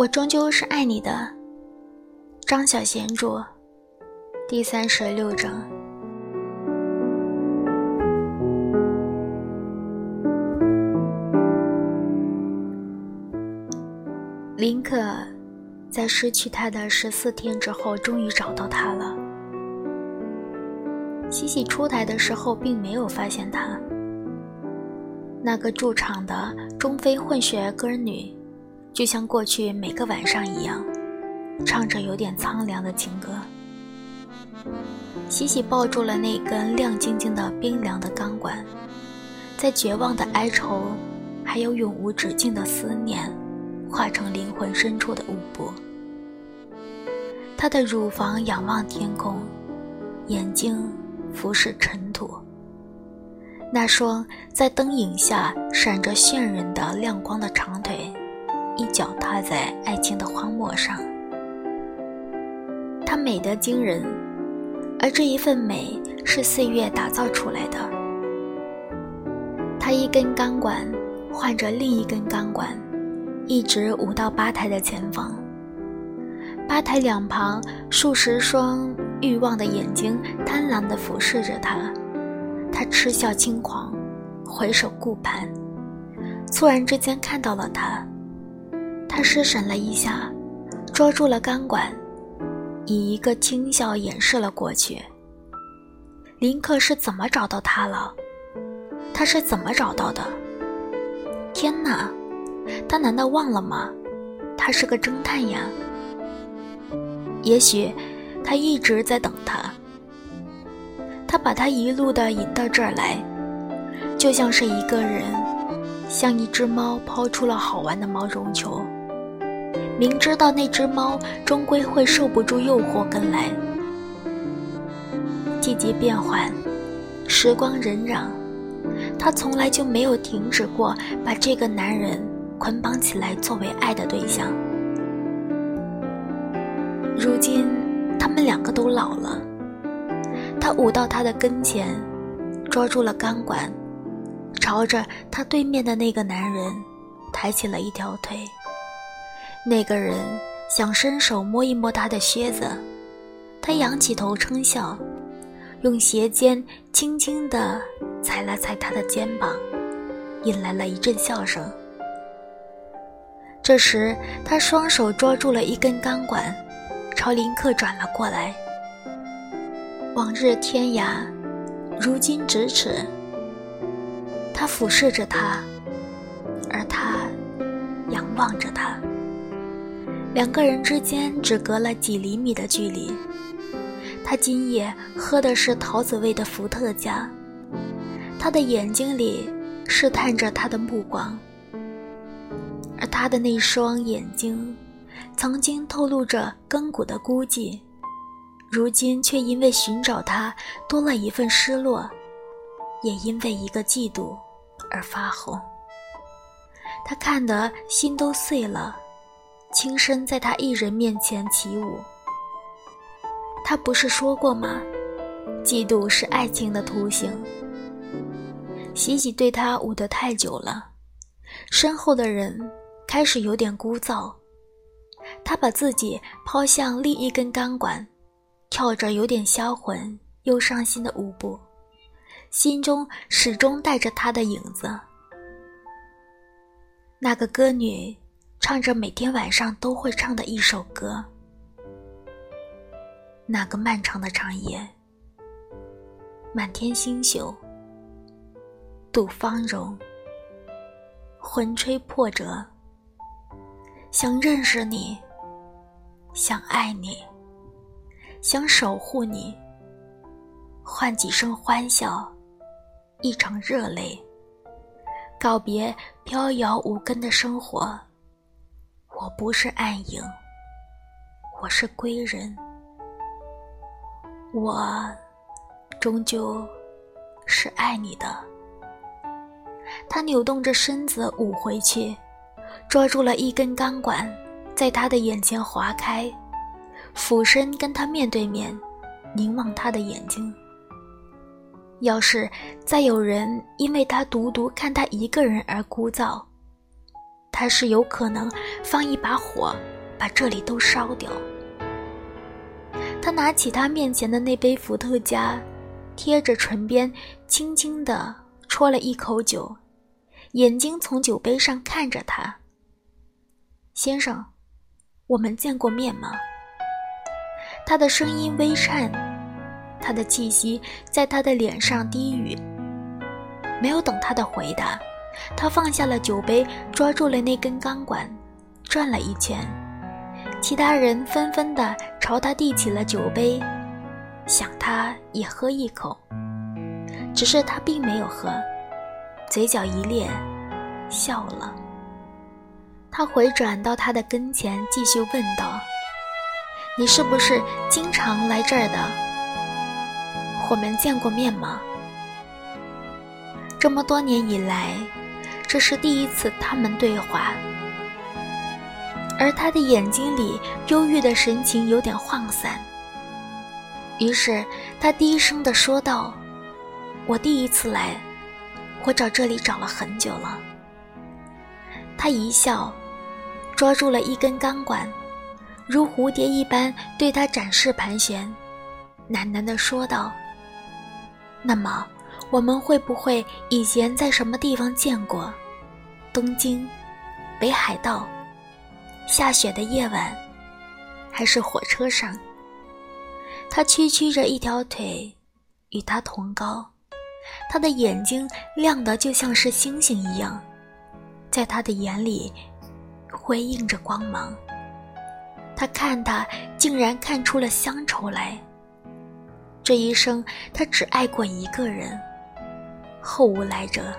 我终究是爱你的。张小娴著，第三十六章。林可在失去他的十四天之后，终于找到他了。西西出台的时候，并没有发现他。那个驻场的中非混血歌女，就像过去每个晚上一样，唱着有点苍凉的情歌。西西抱住了那根亮晶晶的冰凉的钢管，在绝望的哀愁，还有永无止境的思念，化成灵魂深处的舞步。她的乳房仰望天空，眼睛俯视尘土。那双在灯影下闪着炫人的亮光的长腿，一脚踏在爱情的荒漠上。她美得惊人，而这一份美是岁月打造出来的。她一根钢管换着另一根钢管，一直舞到吧台的前方。吧台两旁数十双欲望的眼睛贪婪地俯视着她。他嗤笑轻狂，回首顾盼，突然之间看到了他。他失神了一下，捉住了钢管，以一个轻笑掩饰了过去。林克是怎么找到他了？他是怎么找到的？天哪，他难道忘了吗？他是个侦探呀。也许，他一直在等他。他把他一路的引到这儿来，就像是一个人，像一只猫抛出了好玩的毛绒球，明知道那只猫终归会受不住诱惑跟来。季节变换，时光荏苒，他从来就没有停止过把这个男人捆绑起来作为爱的对象。如今，他们两个都老了。他舞到他的跟前，抓住了钢管，朝着他对面的那个男人抬起了一条腿。那个人想伸手摸一摸他的靴子，他仰起头称笑，用鞋尖轻轻地踩了踩他的肩膀，引来了一阵笑声。这时，他双手抓住了一根钢管，朝林克转了过来。往日天涯，如今咫尺。他俯视着他，而他仰望着他。两个人之间只隔了几厘米的距离。他今夜喝的是桃子味的伏特加，他的眼睛里试探着他的目光，而他的那双眼睛，曾经透露着亘古的孤寂。如今却因为寻找他多了一份失落，也因为一个嫉妒而发红。他看得心都碎了，轻身在他一人面前起舞。他不是说过吗？嫉妒是爱情的图形。喜喜对他舞得太久了，身后的人开始有点枯燥。他把自己抛向另一根钢管。跳着有点销魂又伤心的舞步，心中始终带着他的影子。那个歌女唱着每天晚上都会唱的一首歌。那个漫长的长夜，满天星宿，度芳容，魂吹破折，想认识你，想爱你。想守护你，换几声欢笑，一场热泪，告别飘摇无根的生活。我不是暗影，我是归人。我终究是爱你的。他扭动着身子舞回去，抓住了一根钢管，在他的眼前划开。俯身跟他面对面，凝望他的眼睛。要是再有人因为他独独看他一个人而枯燥，他是有可能放一把火，把这里都烧掉。他拿起他面前的那杯伏特加，贴着唇边，轻轻地啜了一口酒，眼睛从酒杯上看着他。先生，我们见过面吗？他的声音微颤，他的气息在他的脸上低语。没有等他的回答，他放下了酒杯，抓住了那根钢管，转了一圈。其他人纷纷地朝他递起了酒杯，想他也喝一口。只是他并没有喝，嘴角一咧，笑了。他回转到他的跟前，继续问道：“你是不是经常来这儿的？我们见过面吗？”这么多年以来，这是第一次他们对话。而他的眼睛里忧郁的神情有点涣散。于是他低声地说道：“我第一次来，我找这里找了很久了。”他一笑，抓住了一根钢管，如蝴蝶一般对他展示盘旋，喃喃地说道：“那么，我们会不会以前在什么地方见过？东京，北海道？”下雪的夜晚，还是火车上，他屈曲着一条腿，与他同高。他的眼睛亮得就像是星星一样，在他的眼里辉映着光芒。他看他，竟然看出了乡愁来。这一生，他只爱过一个人，后无来者。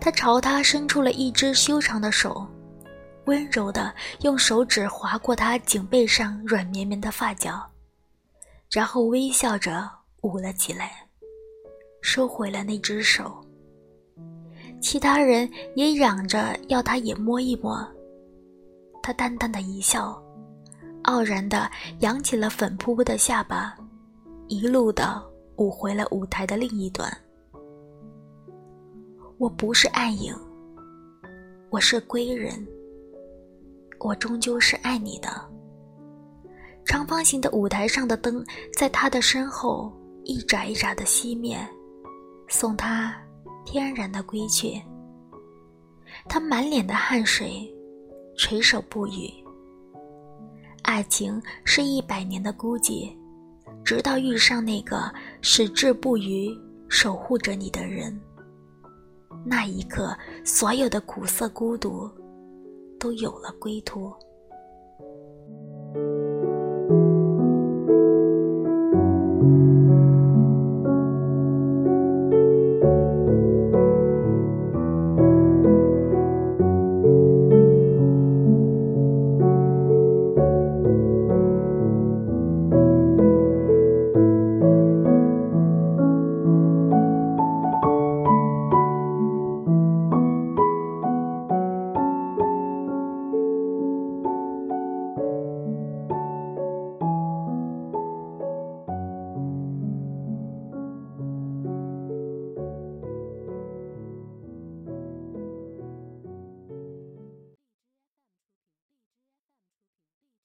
他朝他伸出了一只修长的手。温柔地用手指划过他颈背上软绵绵的发角，然后微笑着捂了起来，收回了那只手。其他人也嚷着要他也摸一摸，他淡淡的一笑，傲然地扬起了粉扑扑的下巴，一路的舞回了舞台的另一端。我不是暗影，我是归人。我终究是爱你的。长方形的舞台上的灯在他的身后一眨一眨的熄灭，送他天然的归去。他满脸的汗水，垂首不语。爱情是一百年的孤寂，直到遇上那个矢志不渝守护着你的人，那一刻，所有的苦涩孤独。都有了归途。